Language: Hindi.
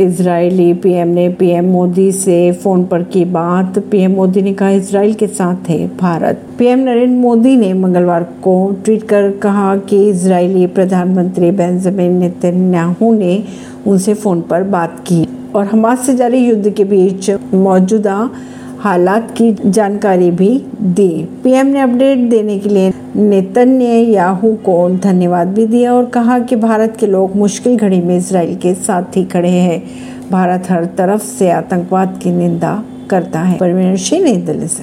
इजरायली पीएम ने, पीएम मोदी से फ़ोन पर की बात। पीएम मोदी ने कहा इसराइल के साथ है भारत। पीएम नरेंद्र मोदी ने मंगलवार को ट्वीट कर कहा कि इसराइली प्रधानमंत्री बेंजामिन नेतन्याहू ने उनसे फ़ोन पर बात की और हमास से जारी युद्ध के बीच मौजूदा हालात की जानकारी भी दी। पीएम ने अपडेट देने के लिए नेतन्याहू को धन्यवाद भी दिया और कहा कि भारत के लोग मुश्किल घड़ी में इसराइल के साथ ही खड़े हैं। भारत हर तरफ़ से आतंकवाद की निंदा करता है। परवीन सिंह, नई दिल्ली से।